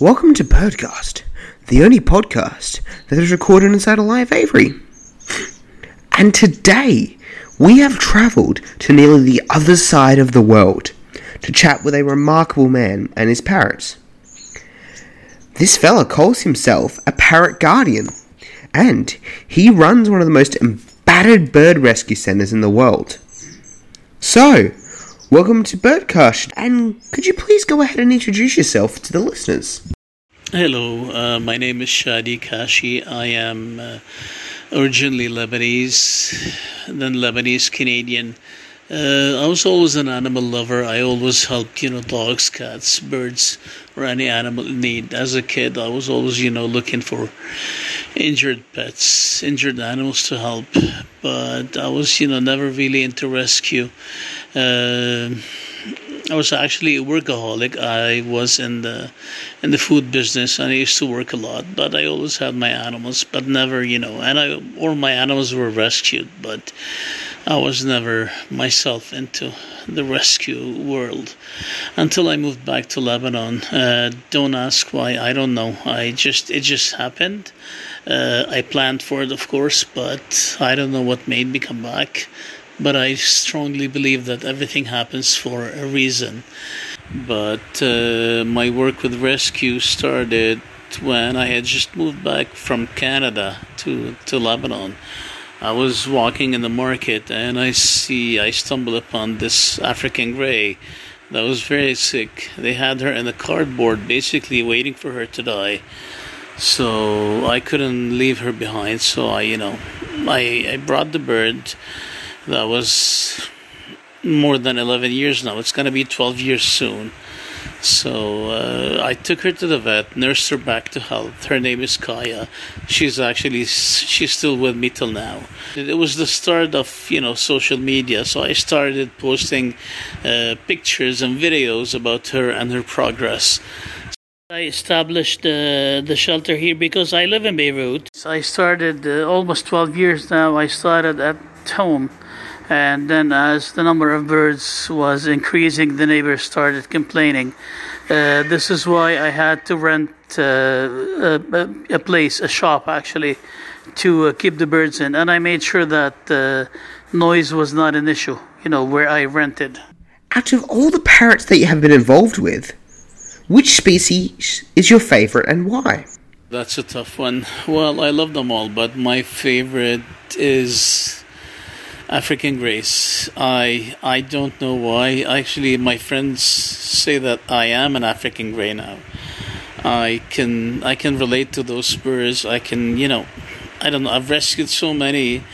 Welcome to Birdcast, the only podcast that is recorded inside a live aviary. And today, we have travelled to nearly the other side of the world to chat with a remarkable man and his parrots. This fella calls himself a parrot guardian, and he runs one of the most embattered bird rescue centres in the world. So, welcome to Birdcast, and could you please go ahead and introduce yourself to the listeners? Hello, uh, my name is Shadi Kashi. I am uh, originally Lebanese, then Lebanese Canadian. Uh, I was always an animal lover. I always helped, you know, dogs, cats, birds, or any animal in need. As a kid, I was always, you know, looking for injured pets, injured animals to help. But I was, you know, never really into rescue. Uh, I was actually a workaholic. I was in the in the food business and I used to work a lot, but I always had my animals, but never, you know, and I all my animals were rescued, but I was never myself into the rescue world until I moved back to Lebanon. Uh, don't ask why. I don't know. I just it just happened. Uh, I planned for it, of course, but I don't know what made me come back. But I strongly believe that everything happens for a reason. But uh, my work with rescue started when I had just moved back from Canada to to Lebanon. I was walking in the market and I see, I stumble upon this African grey that was very sick. They had her in a cardboard, basically waiting for her to die. So I couldn't leave her behind. So I, you know, I, I brought the bird. That was more than 11 years now. It's going to be 12 years soon. So uh, I took her to the vet, nursed her back to health. Her name is Kaya. She's actually she's still with me till now. It was the start of you know social media, so I started posting uh, pictures and videos about her and her progress. I established uh, the shelter here because I live in Beirut. I started uh, almost 12 years now. I started at home and then as the number of birds was increasing the neighbors started complaining. Uh, this is why i had to rent uh, a, a, place a shop actually to uh, keep the birds in. And i made sure that uh, noise was not an issue you know where i rented. Out of all the parrots that you have been involved with which species is your favorite and why? That's a tough one. Well i love them all but my favorite is African Greys. I I don't know why. Actually, my friends say that I am an African Grey now. I can I can relate to those spurs. I can you know, I don't know. I've rescued so many.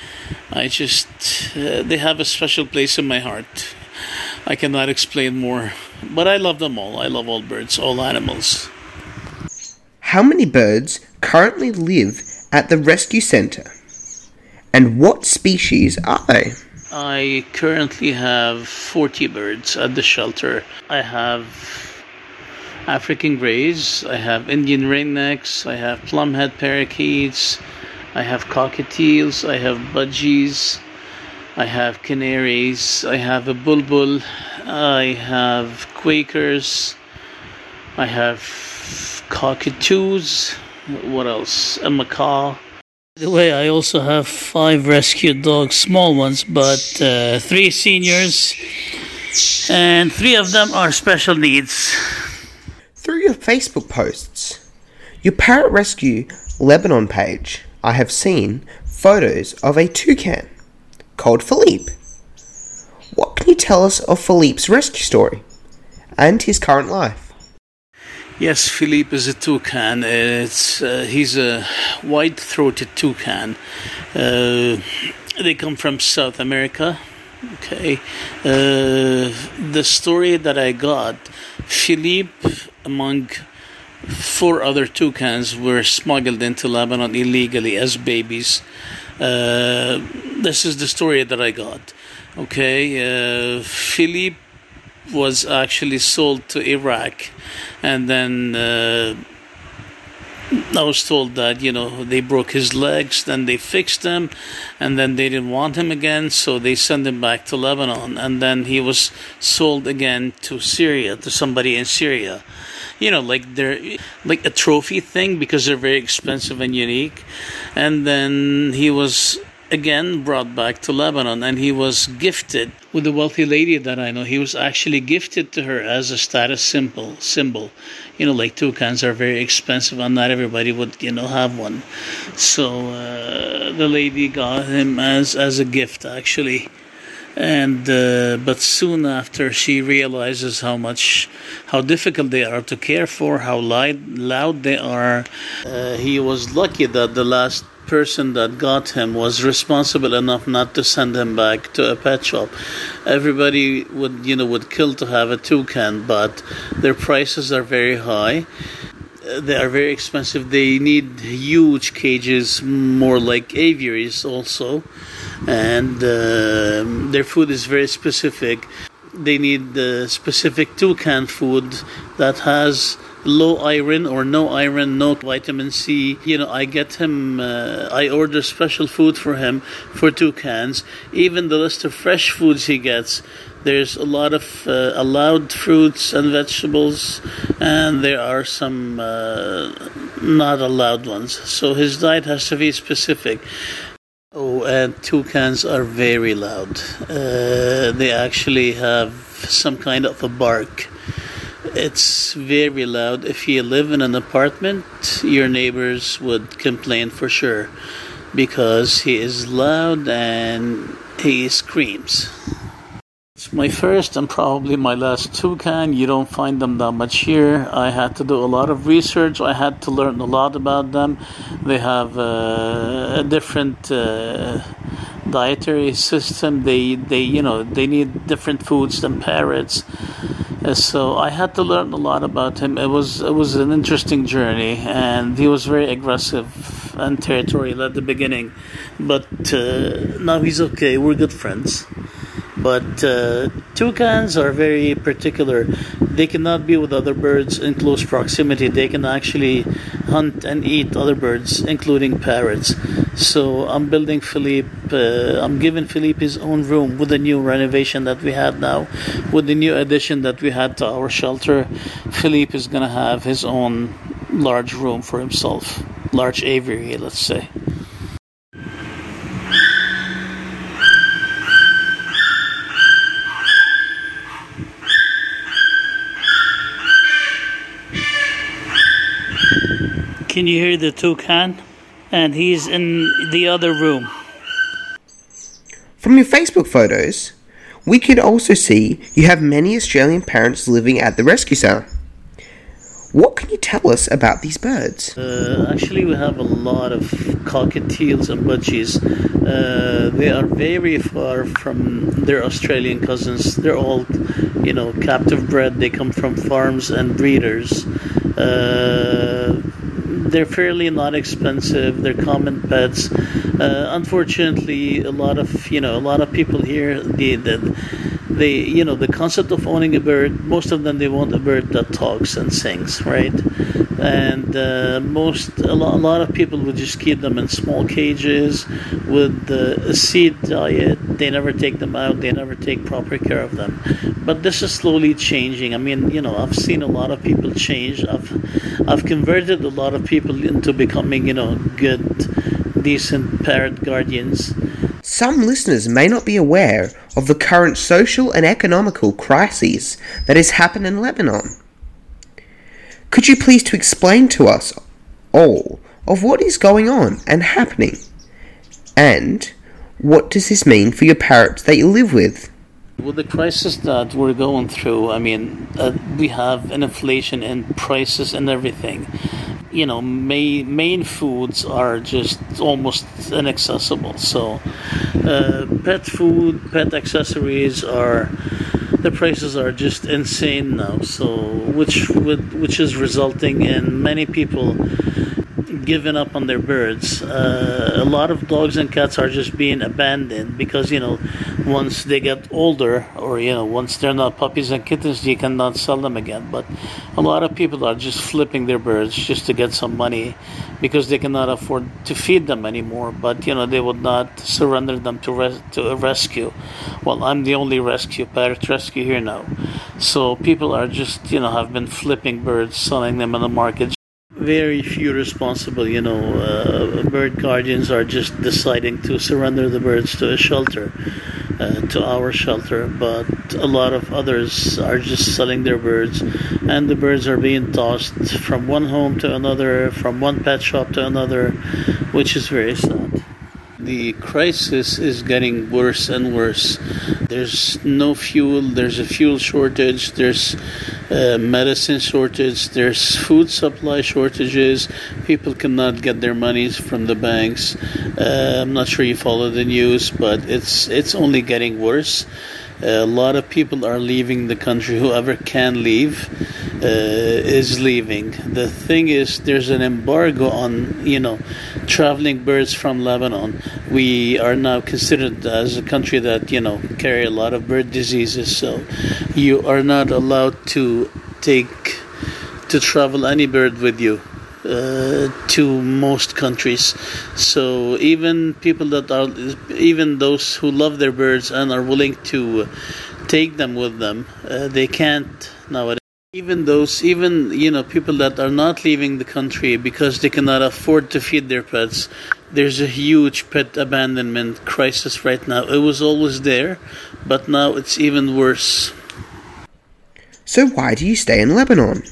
I just uh, they have a special place in my heart. I cannot explain more, but I love them all. I love all birds, all animals. How many birds currently live at the rescue center? And what species are they? I currently have 40 birds at the shelter. I have African greys, I have Indian ringnecks, I have plumhead parakeets, I have cockatiels, I have budgies, I have canaries, I have a bulbul, I have quakers, I have cockatoos, what else? A macaw. By the way, I also have five rescued dogs, small ones, but uh, three seniors, and three of them are special needs. Through your Facebook posts, your Parrot Rescue Lebanon page, I have seen photos of a toucan called Philippe. What can you tell us of Philippe's rescue story and his current life? Yes, Philippe is a toucan. It's uh, he's a white-throated toucan. Uh, they come from South America. Okay, uh, the story that I got, Philippe, among four other toucans, were smuggled into Lebanon illegally as babies. Uh, this is the story that I got. Okay, uh, Philippe was actually sold to Iraq and then uh, I was told that you know they broke his legs, then they fixed them, and then they didn't want him again, so they sent him back to Lebanon, and then he was sold again to Syria to somebody in Syria. You know, like they're like a trophy thing because they're very expensive and unique. And then he was again brought back to Lebanon and he was gifted with a wealthy lady that I know. He was actually gifted to her as a status symbol symbol. You know, like toucans are very expensive and not everybody would, you know, have one. So uh, the lady got him as as a gift actually. And uh, but soon after she realizes how much how difficult they are to care for, how loud loud they are. Uh, he was lucky that the last person that got him was responsible enough not to send him back to a pet shop. Everybody would, you know, would kill to have a toucan, but their prices are very high. They are very expensive. They need huge cages, more like aviaries, also, and uh, their food is very specific. They need the specific toucan food that has low iron or no iron, no vitamin C. You know, I get him, uh, I order special food for him for toucans. Even the list of fresh foods he gets, there's a lot of uh, allowed fruits and vegetables, and there are some uh, not allowed ones. So his diet has to be specific. Oh, and toucans are very loud. Uh, they actually have some kind of a bark it's very loud. If you live in an apartment, your neighbors would complain for sure because he is loud and he screams. It's my first and probably my last toucan. You don't find them that much here. I had to do a lot of research. I had to learn a lot about them. They have uh, a different uh, dietary system. They they you know they need different foods than parrots. Uh, so I had to learn a lot about him. It was it was an interesting journey, and he was very aggressive and territorial at the beginning, but uh, now he's okay. We're good friends. But uh, toucans are very particular. They cannot be with other birds in close proximity. They can actually hunt and eat other birds, including parrots. So I'm building Philippe. Uh, I'm giving Philippe his own room with the new renovation that we had now, with the new addition that we had to our shelter. Philippe is gonna have his own large room for himself, large aviary, let's say. Can you hear the toucan? And he's in the other room. From your Facebook photos, we could also see you have many Australian parents living at the rescue centre. What can you tell us about these birds? Uh, actually, we have a lot of cockatiels and budgies. Uh, they are very far from their Australian cousins. They're all, you know, captive bred. They come from farms and breeders. Uh, they're fairly not expensive. They're common pets. Uh, unfortunately, a lot of you know a lot of people here the, the they you know the concept of owning a bird. Most of them they want a bird that talks and sings, right? And uh, most a lot, a lot of people would just keep them in small cages with a seed diet. They never take them out. They never take proper care of them. But this is slowly changing. I mean, you know, I've seen a lot of people change. I've I've converted a lot of people into becoming, you know, good, decent parrot guardians. Some listeners may not be aware of the current social and economical crises that has happened in Lebanon. Could you please to explain to us all of what is going on and happening? And what does this mean for your parrots that you live with? With the crisis that we're going through, I mean, uh, we have an inflation in prices and everything. You know, main, main foods are just almost inaccessible. So, uh, pet food, pet accessories are the prices are just insane now. So, which which is resulting in many people given up on their birds. Uh, a lot of dogs and cats are just being abandoned because you know once they get older or you know once they're not puppies and kittens you cannot sell them again. But a lot of people are just flipping their birds just to get some money because they cannot afford to feed them anymore. But you know they would not surrender them to res- to a rescue. Well, I'm the only rescue parrot rescue here now, so people are just you know have been flipping birds, selling them in the market very few responsible, you know, uh, bird guardians are just deciding to surrender the birds to a shelter, uh, to our shelter, but a lot of others are just selling their birds, and the birds are being tossed from one home to another, from one pet shop to another, which is very sad the crisis is getting worse and worse. There's no fuel, there's a fuel shortage, there's a medicine shortage, there's food supply shortages, people cannot get their monies from the banks. Uh, I'm not sure you follow the news, but it's it's only getting worse. A lot of people are leaving the country. Whoever can leave uh, is leaving. The thing is, there's an embargo on you know traveling birds from Lebanon. We are now considered as a country that you know carry a lot of bird diseases. So you are not allowed to take to travel any bird with you uh, to most countries. So even people that are, even those who love their birds and are willing to take them with them, uh, they can't nowadays. Even those, even you know, people that are not leaving the country because they cannot afford to feed their pets. There's a huge pet abandonment crisis right now. It was always there, but now it's even worse. So why do you stay in Lebanon?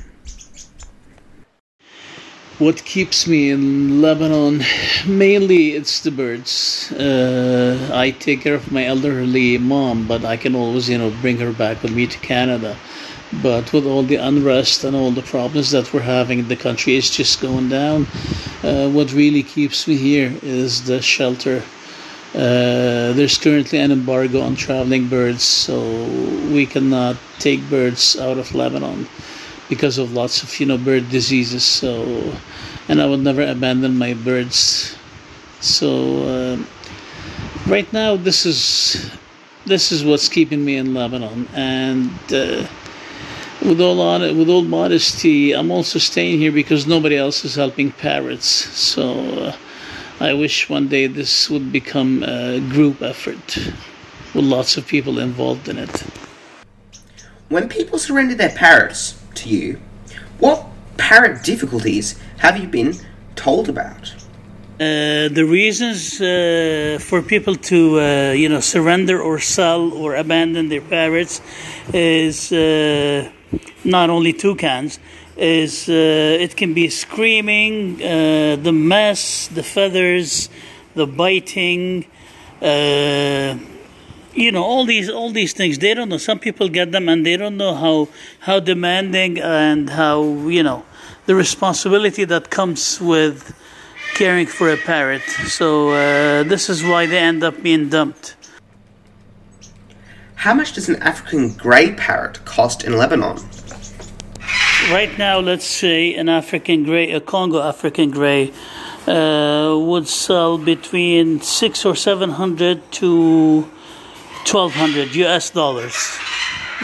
What keeps me in Lebanon mainly it's the birds. Uh, I take care of my elderly mom, but I can always you know bring her back with me to Canada. But with all the unrest and all the problems that we're having in the country, it's just going down. Uh, what really keeps me here is the shelter. Uh, there's currently an embargo on traveling birds, so we cannot take birds out of Lebanon because of lots of you know bird diseases. So, and I would never abandon my birds. So, uh, right now this is this is what's keeping me in Lebanon, and uh, with all on with all modesty, I'm also staying here because nobody else is helping parrots. So. Uh, I wish one day this would become a group effort with lots of people involved in it. When people surrender their parrots, to you, what parent difficulties have you been told about? Uh, the reasons uh, for people to uh, you know surrender or sell or abandon their parrots is uh, not only toucans is uh, it can be screaming uh, the mess the feathers the biting you know all these all these things they don't know. Some people get them and they don't know how how demanding and how you know the responsibility that comes with caring for a parrot. So uh, this is why they end up being dumped. How much does an african grey parrot cost in lebanon? Right now let's say an african grey a congo african grey uh, would sell between six or seven hundred to 1200 US dollars,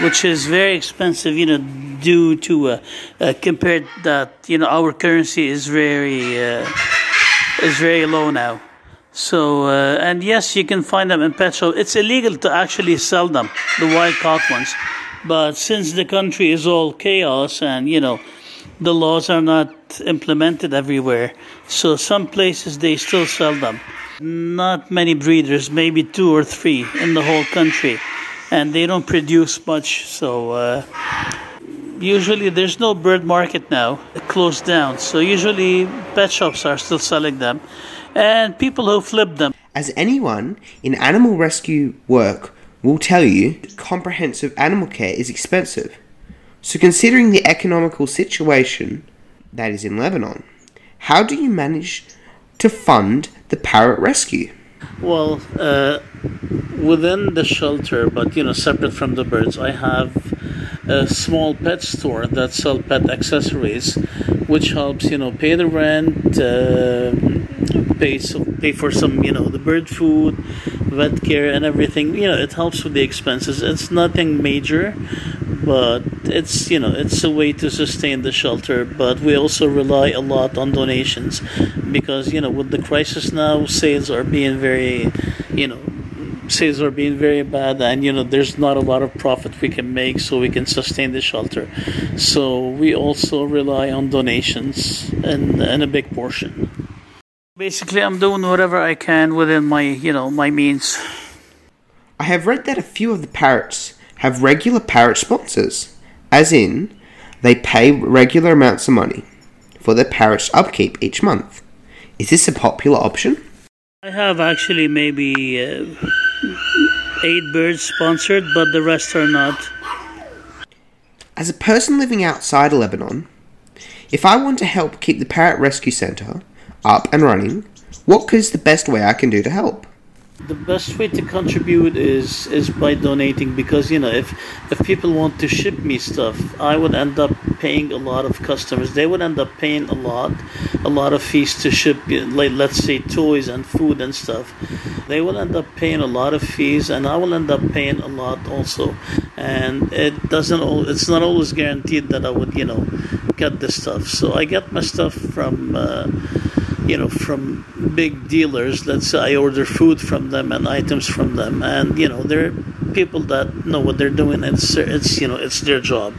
which is very expensive, you know, due to uh, uh, compared that, you know, our currency is very uh, is very low now. So, uh, and yes, you can find them in pet shops. It's illegal to actually sell them, the wild caught ones. But since the country is all chaos and, you know, the laws are not implemented everywhere, so some places they still sell them. Not many breeders, maybe two or three in the whole country, and they don't produce much. So uh, usually there's no bird market now, it closed down. So usually pet shops are still selling them, and people who flip them. As anyone in animal rescue work will tell you, comprehensive animal care is expensive. So, considering the economical situation that is in Lebanon, how do you manage to fund the parrot rescue? Well, uh, within the shelter, but you know, separate from the birds, I have a small pet store that sell pet accessories, which helps you know pay the rent, uh, pay so, pay for some you know the bird food, vet care, and everything. You know it helps with the expenses. It's nothing major, but it's you know it's a way to sustain the shelter. But we also rely a lot on donations because you know with the crisis now, sales are being very you know sales are being very bad and you know there's not a lot of profit we can make so we can sustain the shelter so we also rely on donations and, and a big portion basically i'm doing whatever i can within my you know my means I have read that a few of the parrots have regular parrot sponsors, as in, they pay regular amounts of money for their parrot's upkeep each month. Is this a popular option? i have actually maybe uh, eight birds sponsored but the rest are not As a person living outside of Lebanon, if I want to help keep the Parrot Rescue Centre up and running, what is the best way I can do to help? The best way to contribute is is by donating because you know if if people want to ship me stuff, I would end up paying a lot of customers. They would end up paying a lot, a lot of fees to ship, like let's say toys and food and stuff. They will end up paying a lot of fees, and I will end up paying a lot also. And it doesn't. It's not always guaranteed that I would you know get this stuff. So I get my stuff from. Uh, you know from big dealers. Let's say i order food from them and items from them and you know they're people that know what they're doing it's it's you know it's their job.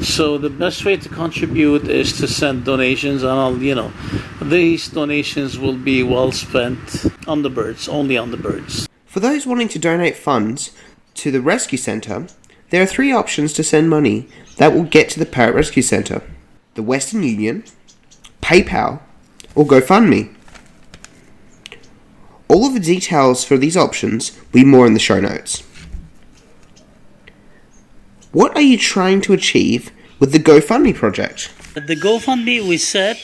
So the best way to contribute is to send donations and i'll you know these donations will be well spent on the birds only on the birds. For those wanting to donate funds to the rescue centre, there are three options to send money that will get to the Parrot Rescue Centre the Western Union, PayPal, or GoFundMe. All of the details for these options will be more in the show notes. What are you trying to achieve with the GoFundMe project? The GoFundMe we set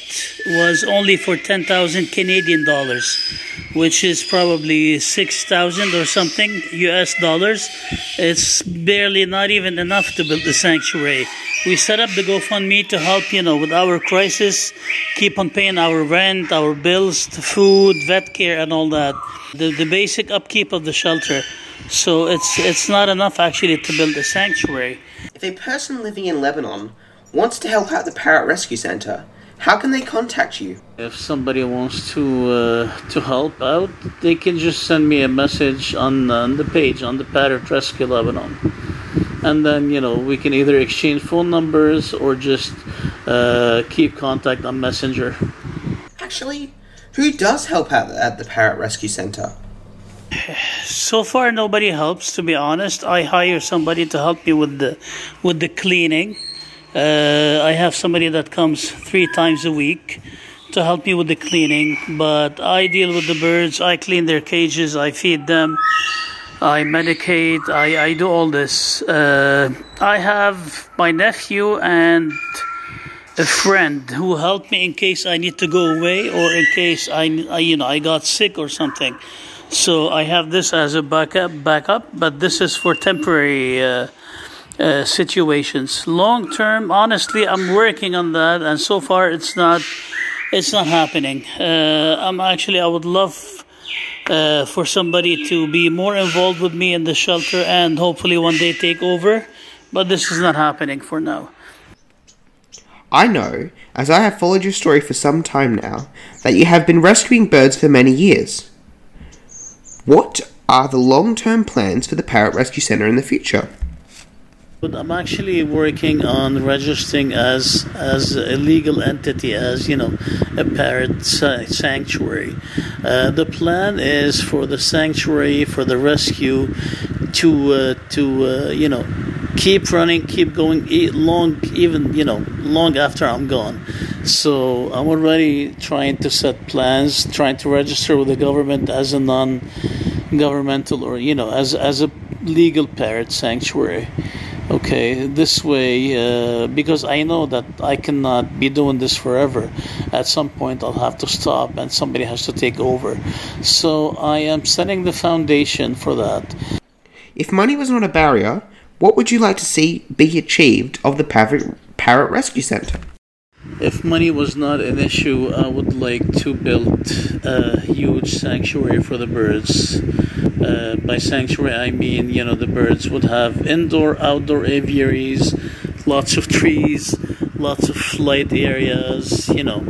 was only for 10,000 Canadian dollars, which is probably 6,000 or something US dollars. It's barely not even enough to build the sanctuary. We set up the GoFundMe to help, you know, with our crisis, keep on paying our rent, our bills, the food, vet care, and all that. The, the basic upkeep of the shelter. So it's it's not enough actually to build a sanctuary. If a person living in Lebanon wants to help out the Parrot Rescue Centre, how can they contact you? If somebody wants to uh, to help out, they can just send me a message on, on the page on the Parrot Rescue Lebanon, and then you know we can either exchange phone numbers or just uh, keep contact on Messenger. Actually, who does help out at the Parrot Rescue Centre? So far, nobody helps. To be honest, I hire somebody to help me with the with the cleaning. Uh, I have somebody that comes three times a week to help me with the cleaning. But I deal with the birds. I clean their cages. I feed them. I medicate. I, I do all this. Uh, I have my nephew and a friend who helped me in case I need to go away or in case I, I you know I got sick or something. So I have this as a backup, backup, but this is for temporary uh, uh, situations. Long term, honestly, I'm working on that, and so far it's not, it's not happening. Uh, I'm actually, I would love uh, for somebody to be more involved with me in the shelter, and hopefully one day take over. But this is not happening for now. I know, as I have followed your story for some time now, that you have been rescuing birds for many years. What are the long term plans for the Parrot Rescue Centre in the future? But I'm actually working on registering as as a legal entity, as you know, a parrot sanctuary. Uh, the plan is for the sanctuary, for the rescue, to uh, to uh, you know, keep running, keep going, long even you know, long after I'm gone. So I'm already trying to set plans, trying to register with the government as a non-governmental or you know, as as a legal parrot sanctuary okay this way uh, because i know that i cannot be doing this forever. At some point i'll have to stop and somebody has to take over. So i am setting the foundation for that. If money was not a barrier, what would you like to see be achieved of the Parrot, Parrot Rescue Centre? If money was not an issue, I would like to build a huge sanctuary for the birds. Uh, by sanctuary, I mean, you know, the birds would have indoor, outdoor aviaries, lots of trees, lots of flight areas, you know,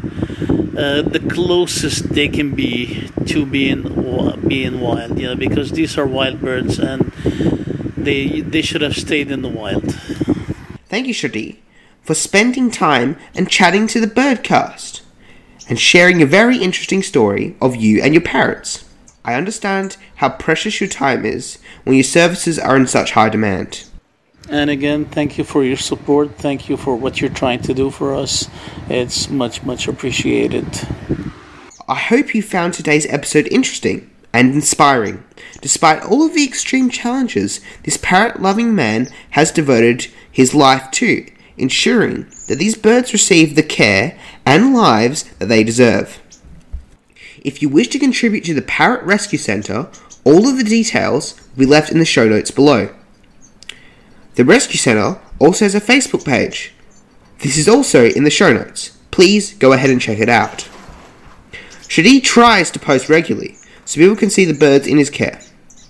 uh, the closest they can be to being being wild, you know, because these are wild birds and they they should have stayed in the wild. Thank you, Shadi, for spending time and chatting to the Birdcast and sharing a very interesting story of you and your parrots. I understand how precious your time is when your services are in such high demand. And again, thank you for your support. Thank you for what you're trying to do for us. It's much, much appreciated. I hope you found today's episode interesting and inspiring. Despite all of the extreme challenges this parrot loving man has devoted his life to, ensuring that these birds receive the care and lives that they deserve. If you wish to contribute to the Parrot Rescue Centre, all of the details will be left in the show notes below. The Rescue Centre also has a Facebook page. This is also in the show notes. Please go ahead and check it out. Shadi tries to post regularly so people can see the birds in his care.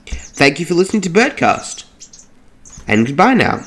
Thank you for listening to Birdcast, and goodbye now.